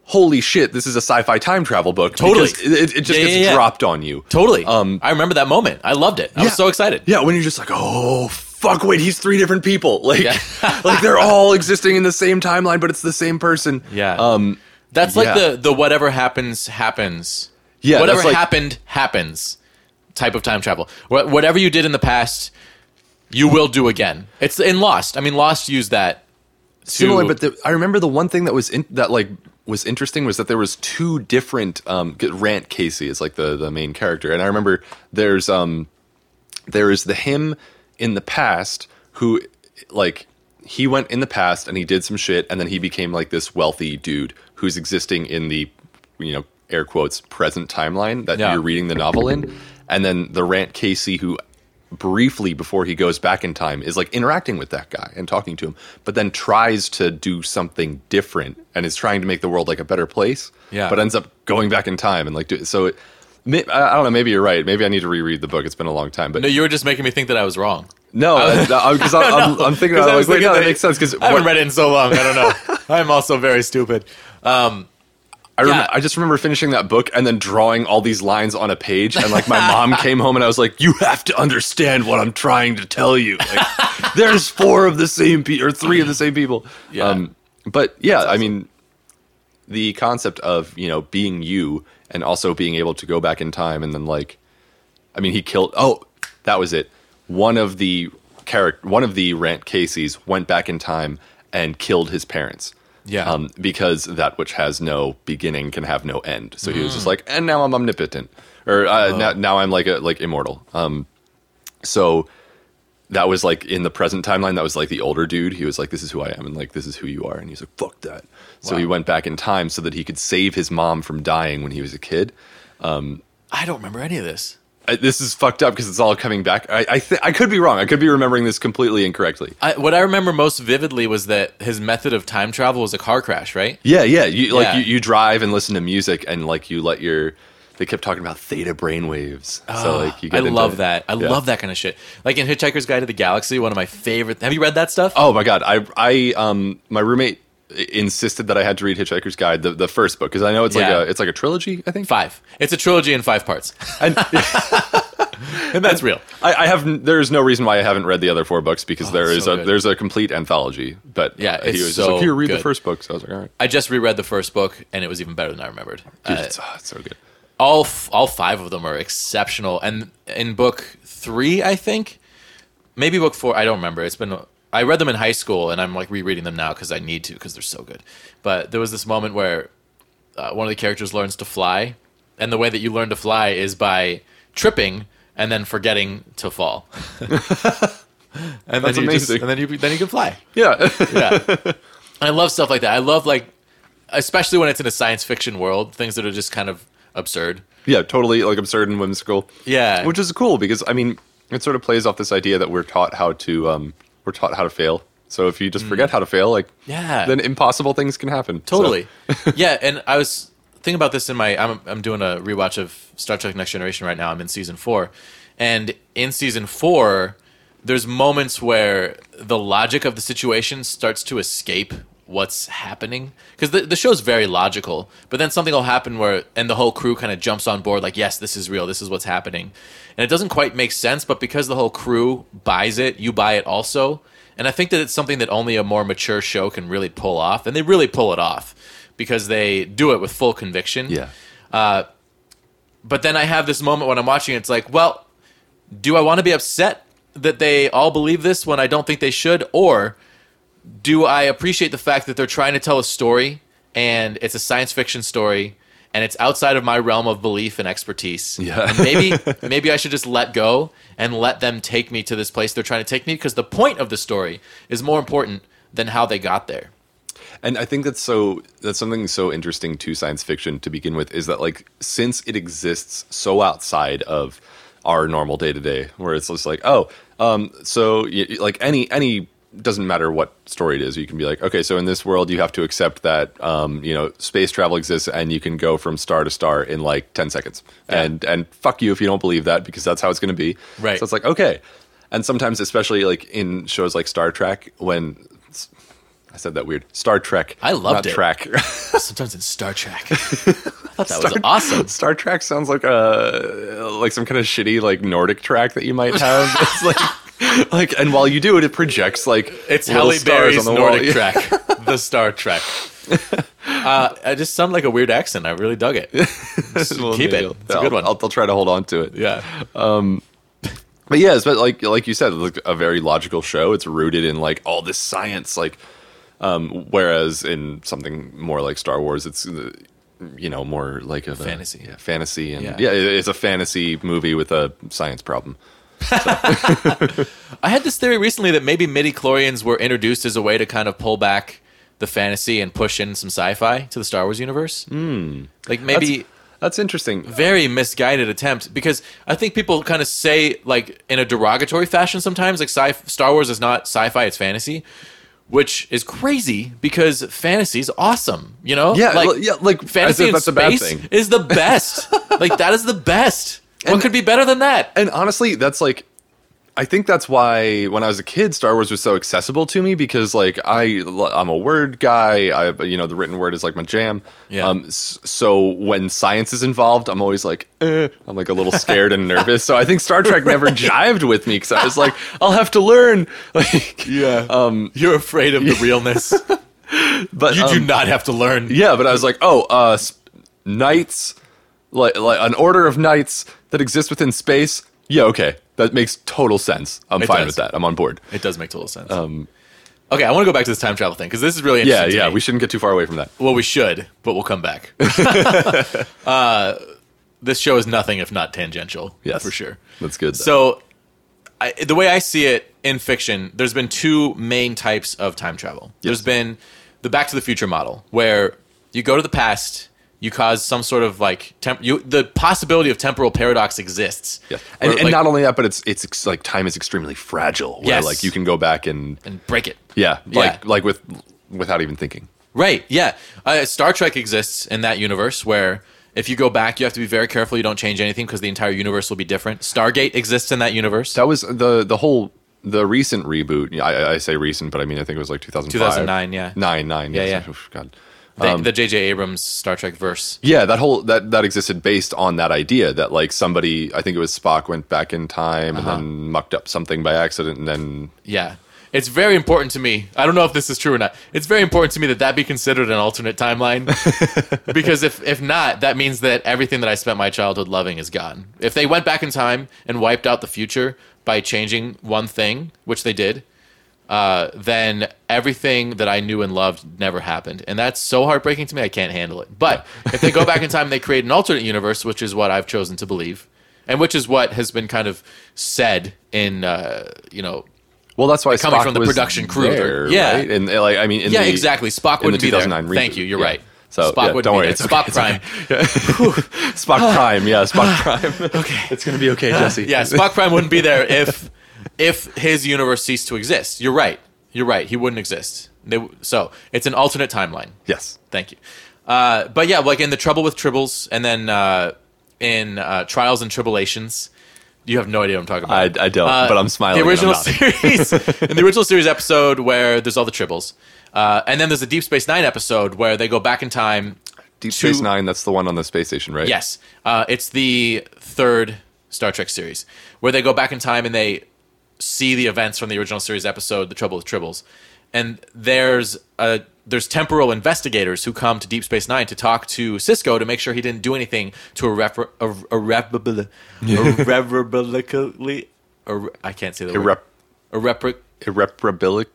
holy shit this is a sci-fi time travel book Totally. it, it just Yeah, gets yeah, yeah. dropped on you Totally. Um, I remember that moment. I loved it. I was so excited. yeah when you're just like oh fuck wait he's three different people like Yeah. like they're all existing in the same timeline but it's the same person Yeah. um That's like Yeah. the the whatever happens happens. Yeah, Whatever like- happened happens type of time travel. Wha- Whatever you did in the past, you will do again. It's in Lost. I mean, Lost used that. To, similar but the, i remember the one thing that was in, that like was interesting was that there was two different um rant casey is like the the main character and i remember there's um there is the him in the past who like he went in the past and he did some shit and then he became like this wealthy dude who's existing in the you know air quotes present timeline that Yeah. you're reading the novel in and then the rant casey who briefly before he goes back in time is like interacting with that guy and talking to him but then tries to do something different and is trying to make the world like a better place Yeah. but ends up going back in time and like do, so it, I don't know maybe you're right maybe I need to reread the book it's been a long time but No, you were just making me think that I was wrong. no, because I'm, I'm, I'm thinking about was like, wait, no, that that- makes sense because I haven't read it in so long. I don't know. I'm also very stupid. Um, I, rem- yeah. I just remember finishing that book and then drawing all these lines on a page and like my mom came home and I was like, you have to understand what I'm trying to tell you. Like, there's four of the same people or three of the same people. Yeah. Um, but yeah, I mean, the concept of you know being you and also being able to go back in time and then like, I mean, he killed. Oh, that was it. One of the character, one of the rant Caseys went back in time and killed his parents. Yeah. Um, because that which has no beginning can have no end. So he was Mm. just like, and now I'm omnipotent, or uh, Oh. now, now I'm like a, like immortal. Um, so that was like in the present timeline. That was like the older dude. He was like, "This is who I am," and like, "This is who you are," and he's like, "Fuck that." So Wow. he went back in time so that he could save his mom from dying when he was a kid. Um, I don't remember any of this. I, this is fucked up because it's all coming back. I I, th- I could be wrong. I could be remembering this completely incorrectly. I, what I remember most vividly was that his method of time travel was a car crash, right? Yeah, yeah. You like Yeah. You, you drive and listen to music, and like you let your. They kept talking about theta brainwaves. so like you Ah, I get into- love that. I yeah. love that kind of shit. Like in Hitchhiker's Guide to the Galaxy, one of my favorite. Have you read that stuff? Oh my god, I I um my roommate insisted that I had to read Hitchhiker's Guide, the, the first book, because I know it's Yeah. like a it's like a trilogy. I think. Five. It's a trilogy in five parts, And and that's real. I, I have there's no reason why I haven't read the other four books because there Oh, it's is so a good. there's a complete anthology. But Yeah, uh, he was just like, here, read the first book. So I was like, all right, I just reread the first book, and it was even better than I remembered. Dude, Uh, it's, oh, it's so good. All f- all five of them are exceptional. And in book three, I think, maybe book four, I don't remember. It's been I read them in high school, and I'm like rereading them now because I need to because they're so good. But there was this moment where uh, one of the characters learns to fly, and the way that you learn to fly is by tripping and then forgetting to fall. and That's then you just, amazing. and then you then you can fly. Yeah. Yeah, I love stuff like that. I love like, especially when it's in a science fiction world, things that are just kind of absurd. yeah, totally like absurd and whimsical. Yeah, Which is cool because I mean, it sort of plays off this idea that we're taught how to um we're taught how to fail. So if you just forget how to fail, like Mm. Yeah. then impossible things can happen. So- Totally. yeah, and I was thinking about this in my. I'm I'm doing a rewatch of Star Trek Next Generation right now. I'm in season four, and in season four, there's moments where the logic of the situation starts to escape what's happening because the the show's very logical, but then something will happen where and the whole crew kind of jumps on board like, yes, this is real. This is what's happening, and it doesn't quite make sense. But because the whole crew buys it, you buy it also. And I think that it's something that only a more mature show can really pull off, and they really pull it off because they do it with full conviction. yeah. Uh, but then I have this moment when I'm watching it, it's like, well, do I want to be upset that they all believe this when I don't think they should? Or do I appreciate the fact that they're trying to tell a story and it's a science fiction story and it's outside of my realm of belief and expertise? Yeah. And maybe maybe I should just let go and let them take me to this place they're trying to take me because the point of the story is more important than how they got there. And I think that's so that's something so interesting to science fiction to begin with is that like since it exists so outside of our normal day to day, where it's just like oh, um, so like any any doesn't matter what story it is, you can be like okay, so in this world you have to accept that um, you know space travel exists and you can go from star to star in like ten seconds, and and fuck you if you don't believe that because that's how it's going to be. Right. So it's like okay, and sometimes especially like in shows like Star Trek when I said that weird. Star Trek. I loved it. Track. Sometimes in Star Trek. I thought that was awesome. Star Trek sounds like a like some kind of shitty like Nordic track that you might have. it's like like and while you do it, it projects like It's Halle Berry's on the Nordic wall. Trek, the Star Trek. Uh, I just sound like a weird accent. I really dug it. Well, keep it. It's a good one. I'll, I'll try to hold on to it. yeah. Um, But yeah, it's but like like you said, like a very logical show. It's rooted in like all this science, like um, whereas in something more like Star Wars, it's you know more like a Fantasy. yeah, fantasy, and Yeah. yeah. it's a fantasy movie with a science problem. I had this theory recently that maybe midi chlorians were introduced as a way to kind of pull back the fantasy and push in some sci-fi to the Star Wars universe. Mm. Like maybe That's interesting. very misguided attempt because I think people kind of say like in a derogatory fashion sometimes like sci- Star Wars is not sci-fi it's fantasy which is crazy because fantasy is awesome you know Yeah, well, yeah, like, fantasy in that's space is the best like that is the best what could be better than that And honestly, that's like, I think that's why when I was a kid, Star Wars was so accessible to me because like I I'm a word guy. I you know the written word is like my jam. Yeah. Um. So when science is involved, I'm always like, eh. I'm like a little scared and nervous. So I think Star Trek never jived with me because I was like, I'll have to learn. Like, yeah um you're afraid of the realness but you do um, not have to learn Yeah, but I was like, oh, uh, s- knights, like like an order of knights that exists within space. Yeah, okay, that makes total sense. I'm It fine does. with that. I'm on board. it does make total sense okay I want to go back to this time travel thing because this is really Um, Yeah, yeah, we shouldn't get too far away from that. Well, we should, but we'll come back. uh, this show is nothing if not tangential. Yes. for sure. That's good. though. So, I, the way I see it in fiction, there's been two main types of time travel. There's been the Back to the Future model, where you go to the past, you cause some sort of like temp- you, the possibility of temporal paradox exists. yeah, and, Where, and like, not only that, but it's it's like time is extremely fragile. Where Yes. like you can go back and and break it. yeah, like Yeah. like with without even thinking. Right. Yeah. Uh, Star Trek exists in that universe where if you go back, you have to be very careful you don't change anything because the entire universe will be different. Stargate exists in that universe. That was the the whole the recent reboot. I, I say recent, but I mean I think it was like 2005. 2009, yeah. nine nine. Yeah, yes. yeah. God. The- Um, the J.J. Abrams Star Trek verse. Yeah, that whole that that existed based on that idea that like somebody, I think it was Spock, went back in time and then mucked up something by accident, and then Yeah. It's very important to me. I don't know if this is true or not. It's very important to me that that be considered an alternate timeline. because if, if not, that means that everything that I spent my childhood loving is gone. If they went back in time and wiped out the future by changing one thing, which they did, uh, then everything that I knew and loved never happened. And that's so heartbreaking to me, I can't handle it. But if they go back in time and they create an alternate universe, which is what I've chosen to believe, and which is what has been kind of said in, uh, you know, Well, that's why coming Spock from the production crew. there, Yeah. right? and uh, like I mean, in yeah, the, exactly. Spock the wouldn't be there. 2009 Thank you. You're yeah. right. So Spock yeah, don't worry, it's okay, Spock it's Prime. Spock Prime, yeah, Spock Prime. okay, it's gonna be okay, Jesse. Yeah, Spock Prime wouldn't be there if if his universe ceased to exist. You're right. You're right. He wouldn't exist. They, so it's an alternate timeline. Yes. Thank you. Uh, but yeah, like in the Trouble with Tribbles, and then uh, in uh, Trials and Tribulations. You have no idea what I'm talking about. I, I don't, Uh, but I'm smiling. The original series, in the original series episode where there's all the tribbles, uh, and then there's a Deep Space Nine episode where they go back in time. Deep Space to- Nine. That's the one on the space station, right? Yes, uh, it's the third Star Trek series where they go back in time and they see the events from the original series episode, The Trouble with Tribbles, and there's a there's temporal investigators who come to Deep Space Nine to talk to Sisko to make sure he didn't do anything to irrever- ir- irreparably, irreparably, ir- I can't say the word. Irrep- Irrepar- irreparably.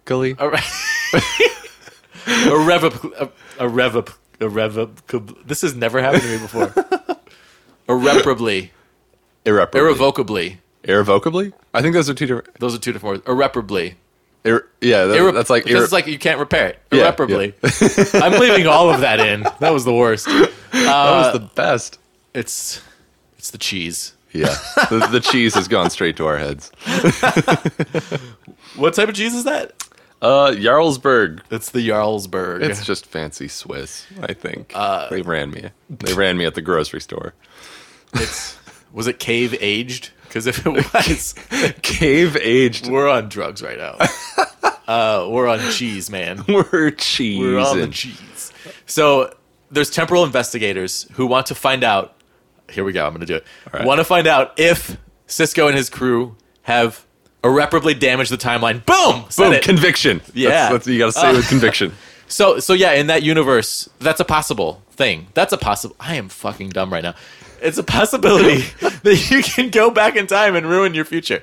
Irrevocably. Irrevocably. This has never happened to me before. Irreparably. Irreparably. Irrevocably. Irrevocably. I think those are two different. Those are two different words. Irreparably. Ir- yeah, that- Irre- that's like because ir- it's like you can't repair it. Yeah, Irreparably. I'm leaving all of that in. That was the worst. that was the best. It's it's the cheese. Yeah, the, the cheese has gone straight to our heads. What type of cheese is that? Uh, Jarlsberg. It's the Jarlsberg. It's just fancy Swiss. I think they ran me. They ran me at the grocery store. It's was it cave aged? Because if it was, Cave aged. we're on drugs right now. Uh, we're on cheese, man. We're cheese. We're on the cheese. So there's temporal investigators who want to find out. Here we go. I'm going to do it. right. Want to find out if Sisko and his crew have irreparably damaged the timeline. Boom! Boom! it. Conviction. Yeah. that's, that's what you got to say with conviction. So so yeah, in that universe, that's a possible thing. That's a possible. I am fucking dumb right now. It's a possibility that you can go back in time and ruin your future.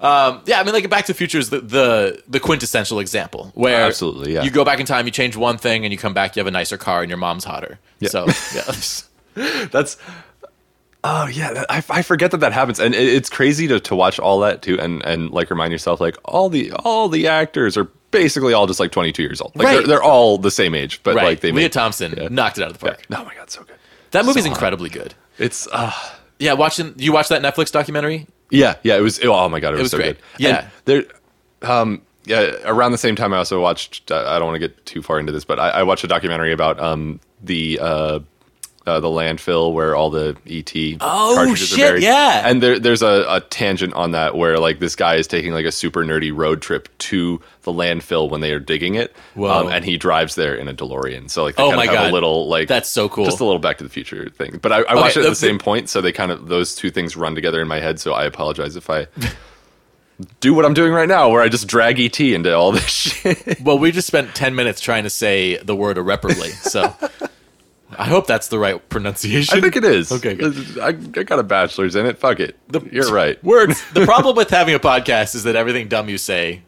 Um, yeah, I mean, like Back to the Future is the, the the quintessential example where Absolutely, yeah. you go back in time, you change one thing, and you come back, you have a nicer car, and your mom's hotter. Yeah. So yeah, That's. Oh yeah, I, I forget that that happens, and it, it's crazy to, to watch all that too, and and like remind yourself like all the all the actors are basically all just like 22 years old. Like Right. they're, they're all the same age, but right. like they Lea made, Thompson yeah. knocked it out of the Yeah. park. Oh my god, so good. That movie's So- incredibly good. It's uh Yeah, watching you watch that Netflix documentary. yeah yeah it was oh my god it was, was so great. good. Yeah. And there um yeah around the same time I also watched uh, I don't want to get too far into this, but I, I watched a documentary about um the uh. Uh, the landfill where all the ET Oh, cartridges shit, are buried. yeah. and there, there's a, a tangent on that where like this guy is taking like a super nerdy road trip to the landfill when they are digging it, um, and he drives there in a DeLorean. So like they Oh kind my of have God. a little like That's so cool. just a little Back to the Future thing. But I, I watched it at the- the same point, so they kind of those two things run together in my head. So I apologize if I do what I'm doing right now, where I just drag ET into all this shit. Well, we just spent 10 minutes trying to say the word irreparably. So I hope that's the right pronunciation. I think it is. Okay, good. I, I got a bachelor's in it. Fuck it. You're right. Words. The problem with having a podcast is that everything dumb you say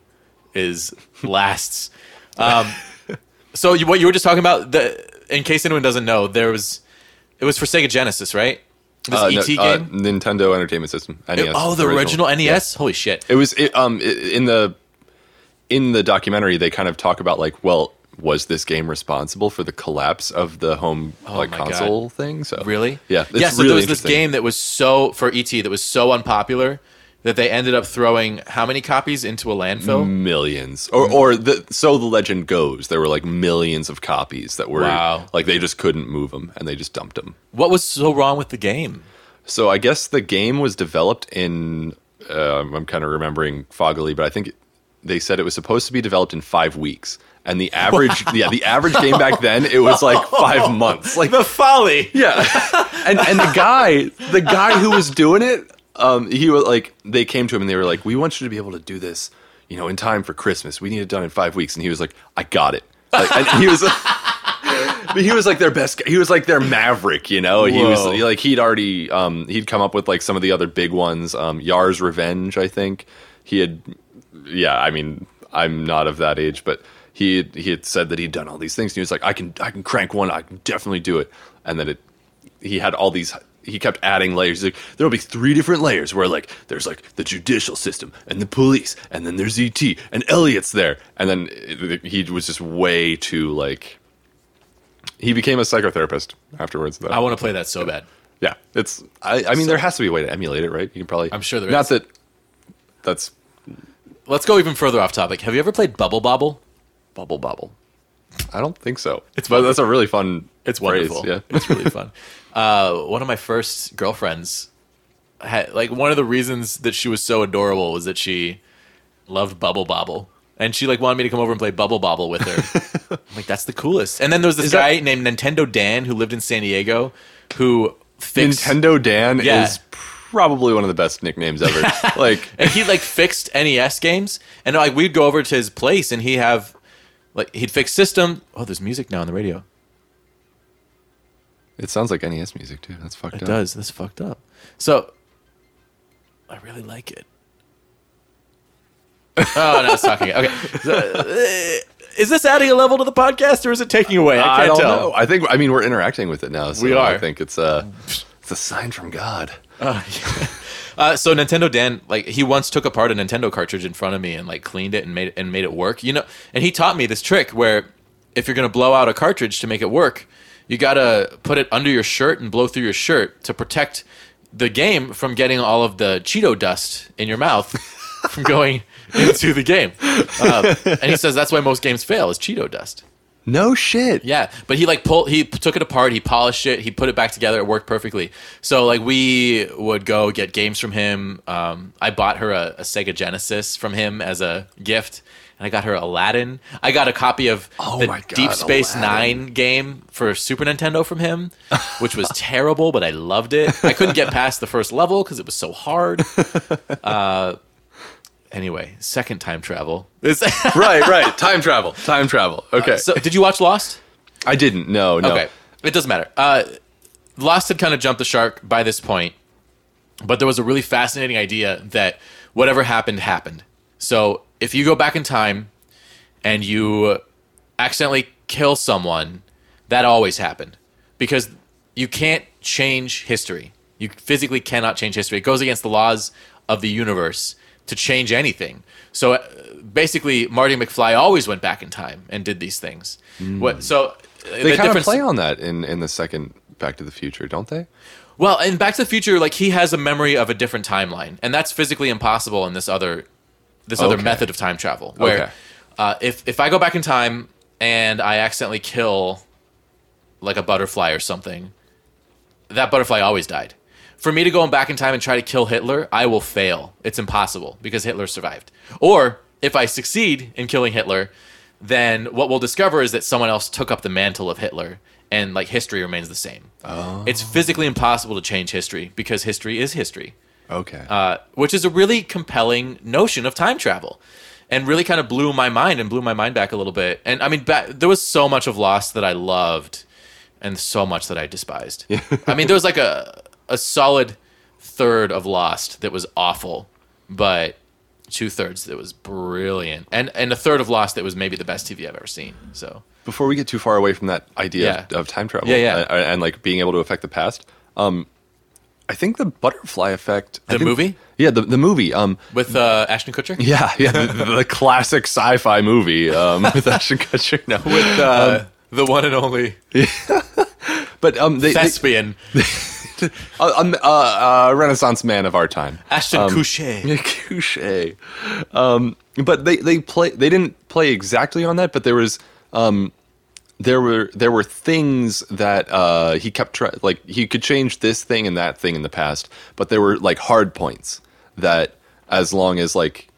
is lasts. Um, so you, what you were just talking about, the, in case anyone doesn't know, there was, it was for Sega Genesis, right? This Uh, no, ET uh, game? Nintendo Entertainment System. NES. oh, the original, NES? Holy shit. It was it, um in the in the documentary they kind of talk about like well was this game responsible for the collapse of the home like Oh God. console thing? So Really? yeah, yeah. So really there was this game that was so for ET that was so unpopular that they ended up throwing how many copies into a landfill? millions or or the so the legend goes there were like millions of copies that were Wow. like they just couldn't move them and they just dumped them. What was so wrong with the game? So I guess the game was developed in uh, I'm kind of remembering foggily, but I think they said it was supposed to be developed in five weeks. And the average, yeah, the average game back then, it was like five months. Like The folly. Yeah, and and the guy, the guy who was doing it, um, he was like, they came to him and they were like, "We want you to be able to do this, you know, in time for Christmas. We need it done in five weeks." And he was like, "I got it." Like, and he was. But he was like their best. He was like their maverick, you know. He was like he'd already um, he'd come up with like some of the other big ones. Um, Yar's Revenge, I think. He had, yeah. I mean, I'm not of that age, but he had, he had said that he'd done all these things. And he was like, I can I can crank one. I can definitely do it. And then it he had all these he kept adding layers. He's like there'll be three different layers where like there's like the judicial system and the police and then there's ET and Elliott's there and then it- he was just way too like he became a psychotherapist afterwards though. I want to play that so bad. yeah, it's I, I mean there has to be a way to emulate it, right? You can probably I'm sure there not is. that that's Let's go even further off topic. Have you ever played Bubble Bobble? bubble bobble. I don't think so. It's but that's a really fun. It's wonderful. Yeah. it's really fun. Uh, one of my first girlfriends had like one of the reasons that she was so adorable was that she loved Bubble Bobble. And she like wanted me to come over and play Bubble Bobble with her. I'm like, that's the coolest. And then there was this Is that- guy named Nintendo Dan who lived in San Diego who fixed Nintendo Dan Yeah. is probably one of the best nicknames ever. like and he like fixed NES games, and like we'd go over to his place, and he'd have like he'd fix system. Oh, there's music now on the radio. It sounds like NES music too. That's fucked It up. does. That's fucked up. So I really like it. oh, no, it's talking. Okay, So, uh, is this adding a level to the podcast, or is it taking away? I can't I don't tell. know. I think I mean we're interacting with it now. So We are. I think it's a it's a sign from God. Uh, so Nintendo Dan, like he once took apart a Nintendo cartridge in front of me and like cleaned it and made and made it work. You know, and he taught me this trick where if you're gonna blow out a cartridge to make it work, you gotta put it under your shirt and blow through your shirt to protect the game from getting all of the Cheeto dust in your mouth from going into the game. Uh, and he says that's why most games fail is Cheeto dust. No shit. Yeah, but he like pulled, he took it apart, he polished it, he put it back together. It worked perfectly. So like we would go get games from him. Um, I bought her a, a Sega Genesis from him as a gift, and I got her Aladdin. I got a copy of Oh the God, Deep Space Aladdin. Nine game for Super Nintendo from him, which was terrible, but I loved it. I couldn't get past the first level because it was so hard. Uh, anyway, second time travel. Right, right. Time travel. Time travel. Okay. so, did you watch Lost? I didn't. No, no. Okay, it doesn't matter. Uh, Lost had kind of jumped the shark by this point, but there was a really fascinating idea that whatever happened happened. So if you go back in time and you accidentally kill someone, that always happened because you can't change history. You physically cannot change history. It goes against the laws of the universe to change anything. So uh, basically, Marty McFly always went back in time and did these things. What? So uh, They the kind of play on that in in the second Back to the Future, don't they? well, in Back to the Future, like he has a memory of a different timeline, and that's physically impossible in this other this other method of time travel. Where Okay. uh, if if I go back in time and I accidentally kill like a butterfly or something, that butterfly always died. For me to go back in time and try to kill Hitler, I will fail. It's impossible because Hitler survived. Or if I succeed in killing Hitler, then what we'll discover is that someone else took up the mantle of Hitler and like history remains the same. It's physically impossible to change history because history is history Okay. uh, which is a really compelling notion of time travel and really kind of blew my mind and blew my mind back a little bit. And i mean there was so much of lost that i loved and so much that i despised. I mean there was like a, a solid third of lost that was awful but two thirds that was brilliant and and a third of lost that was maybe the best tv i've ever seen so. Before we get too far away from that idea of, of time travel, Yeah, yeah. and, and, like being able to affect the past, um, I think the butterfly effect. The think- movie? Yeah, the the movie. Um, with uh, ashton kutcher yeah, yeah, the, the classic sci-fi movie um, with Ashton Kutcher. No, with uh, the one and only but um, they, they thespian uh, um, uh, uh, Renaissance man of our time. ashton kutcher Couche. Um, but they they play they didn't play exactly on that, but there was um, there were there were things that uh, he kept trying like he could change this thing and that thing in the past, but there were like hard points that as long as like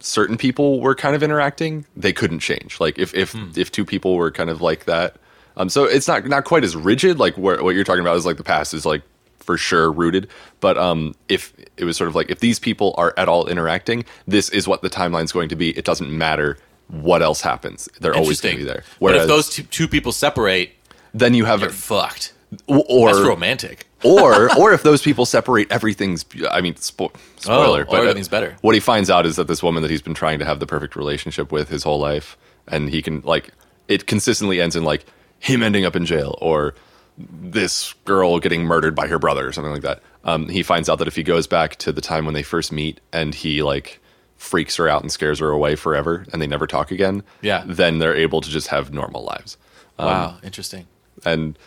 certain people were kind of interacting, they couldn't change. Like if if if two people were kind of like that, um, so it's not not quite as rigid. Like where, what you're talking about is like the past is like for sure rooted, but um, if it was sort of like if these people are at all interacting, this is what the timeline's going to be. It doesn't matter what else happens; they're always going to be there. but if those two, two people separate, then you have you're fucked. or That's romantic. or or if those people separate, everything's. I mean, spo- spoiler. Oh, but uh, everything's better. What he finds out is that this woman that he's been trying to have the perfect relationship with his whole life, and he can like it consistently ends in like him ending up in jail or this girl getting murdered by her brother or something like that. Um, he finds out that if he goes back to the time when they first meet and he like freaks her out and scares her away forever and they never talk again, Yeah. then they're able to just have normal lives. wow, interesting. And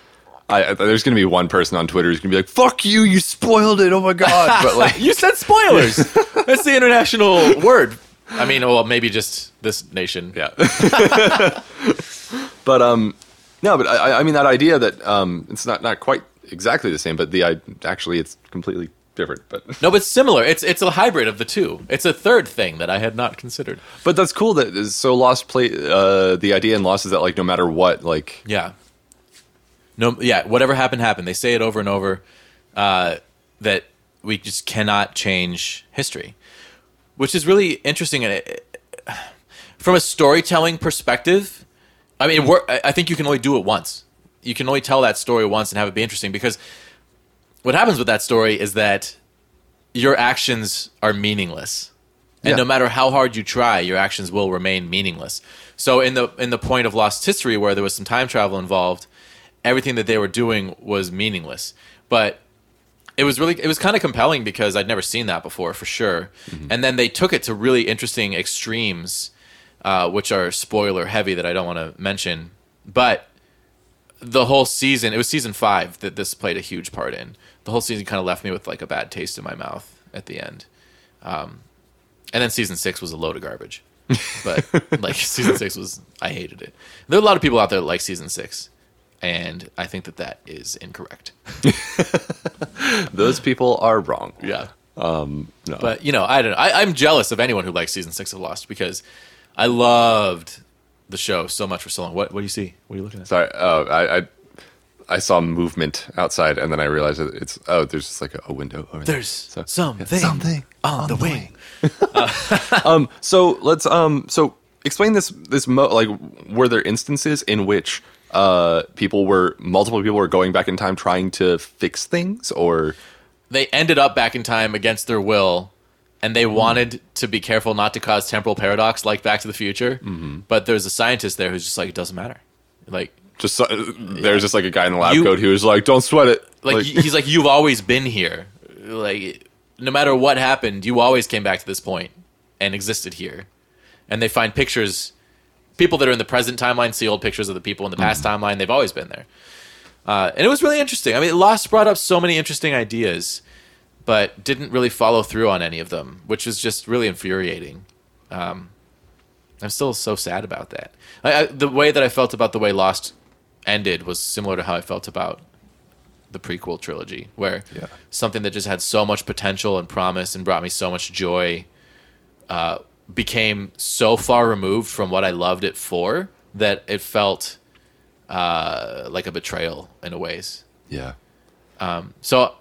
I, I- there's going to be one person on Twitter who's going to be like, "Fuck you, you spoiled it." Oh my god! But like, You said spoilers. That's the international word. I mean, well, maybe just this nation. Yeah. but um, no, but I, I mean that idea that um, it's not not quite exactly the same, but the I actually it's completely different. But No, but similar. It's it's a hybrid of the two. It's a third thing that I had not considered. but that's cool that is so Lost play. Uh, the idea in Lost is that like no matter what, like Yeah. No, yeah. Whatever happened, happened. They say it over and over uh, that we just cannot change history, which is really interesting. And it, from a storytelling perspective, I mean, I think you can only do it once. You can only tell that story once and have it be interesting because what happens with that story is that your actions are meaningless. And Yeah. no matter how hard you try, your actions will remain meaningless. So in the in the point of Lost History where there was some time travel involved, everything that they were doing was meaningless. But it was really it was kind of compelling because I'd never seen that before for sure. And then they took it to really interesting extremes, uh, which are spoiler heavy that I don't want to mention. But the whole season, it was season five that this played a huge part in. The whole season kind of left me with like a bad taste in my mouth at the end. Um, and then season six was a load of garbage. But like season six was, I hated it. There are a lot of people out there that like season six, and I think that that is incorrect. those people are wrong. Yeah. No. But you know, I don't know. I, I'm jealous of anyone who likes season six of Lost because I loved the show so much for so long. What What do you see? What are you looking at? sorry, uh, I, I I saw movement outside, and then I realized that it's oh, there's just like a, a window. Over there. There's So- something, something on, the wing. Um, so let's um, so explain this this mo- like were there instances in which uh people were multiple people were going back in time trying to fix things or They ended up back in time against their will, and they wanted to be careful not to cause temporal paradox like Back to the Future. But there's a scientist there who's just like, it doesn't matter. Like, just so- there's just like a guy in the lab You- coat who was like, "Don't sweat it." like, he's like, you've always been here. Like, no matter what happened, you always came back to this point and existed here. And they find pictures, people that are in the present timeline see old pictures of the people in the past timeline. They've always been there. Uh, and it was really interesting. I mean, Lost brought up so many interesting ideas, but didn't really follow through on any of them, which was just really infuriating. Um, I'm still so sad about that. I, I, the way that I felt about the way Lost ended was similar to how I felt about the prequel trilogy, where Yeah. something that just had so much potential and promise and brought me so much joy uh, became so far removed from what I loved it for that it felt uh, like a betrayal in a ways. yeah, So,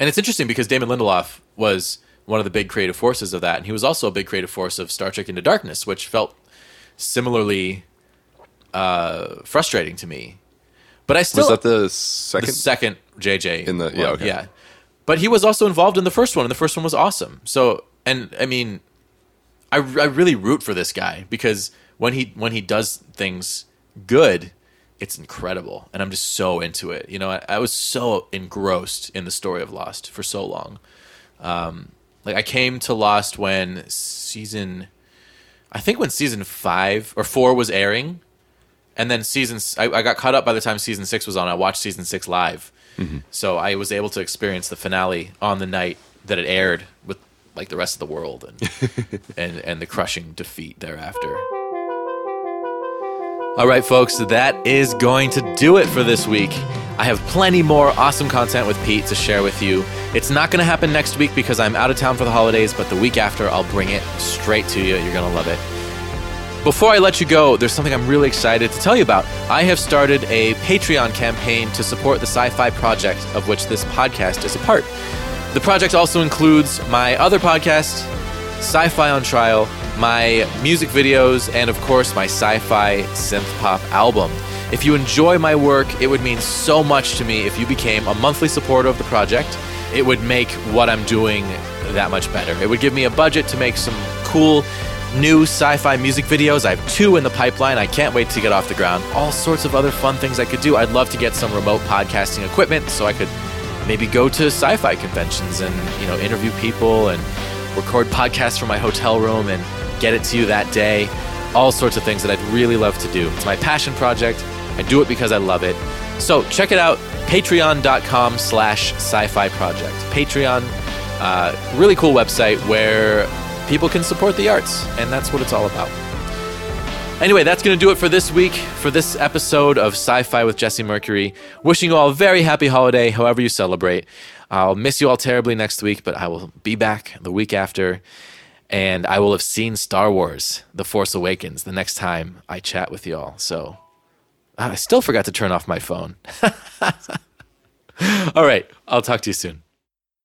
and it's interesting because Damon Lindelof was one of the big creative forces of that, and he was also a big creative force of Star Trek Into Darkness, which felt similarly uh, frustrating to me. But I still was that the the second? second JJ In the- yeah, okay. yeah. But he was also involved in the first one, and the first one was awesome. So, and I mean, I, I really root for this guy because when he when he does things good, it's incredible, and I'm just so into it. You know, I, I was so engrossed in the story of Lost for so long. Um, like I came to Lost when season, I think when season five or four was airing, and then season I, I got caught up by the time season six was on. I watched season six live, mm-hmm. so I was able to experience the finale on the night that it aired with like the rest of the world and and and the crushing defeat thereafter. All right, folks, that is going to do it for this week. I have plenty more awesome content with Pete to share with you. It's not going to happen next week because I'm out of town for the holidays, but the week after, I'll bring it straight to you. You're going to love it. Before I let you go, there's something I'm really excited to tell you about. I have started a Patreon campaign to support the sci fi project of which this podcast is a part. The project also includes my other podcast, Sci Fi on Trial, my music videos, and of course, my sci fi synth pop album. If you enjoy my work, it would mean so much to me if you became a monthly supporter of the project. It would make what I'm doing that much better. It would give me a budget to make some cool new sci fi music videos. I have two in the pipeline. I can't wait to get off the ground. All sorts of other fun things I could do. I'd love to get some remote podcasting equipment so I could maybe go to sci fi conventions and, you know, interview people and record podcasts from my hotel room and get it to you that day. All sorts of things that I'd really love to do. It's my passion project. I do it because I love it. So check it out, patreon.com slash sci-fi project. Patreon, uh, really cool website where people can support the arts, and that's what it's all about. Anyway, that's going to do it for this week, for this episode of Sci Fi with Jesse Mercury. Wishing you all a very happy holiday, however you celebrate. I'll miss you all terribly next week, but I will be back the week after, and I will have seen Star Wars The Force Awakens the next time I chat with you all. So ah, I still forgot to turn off my phone. all right, I'll talk to you soon.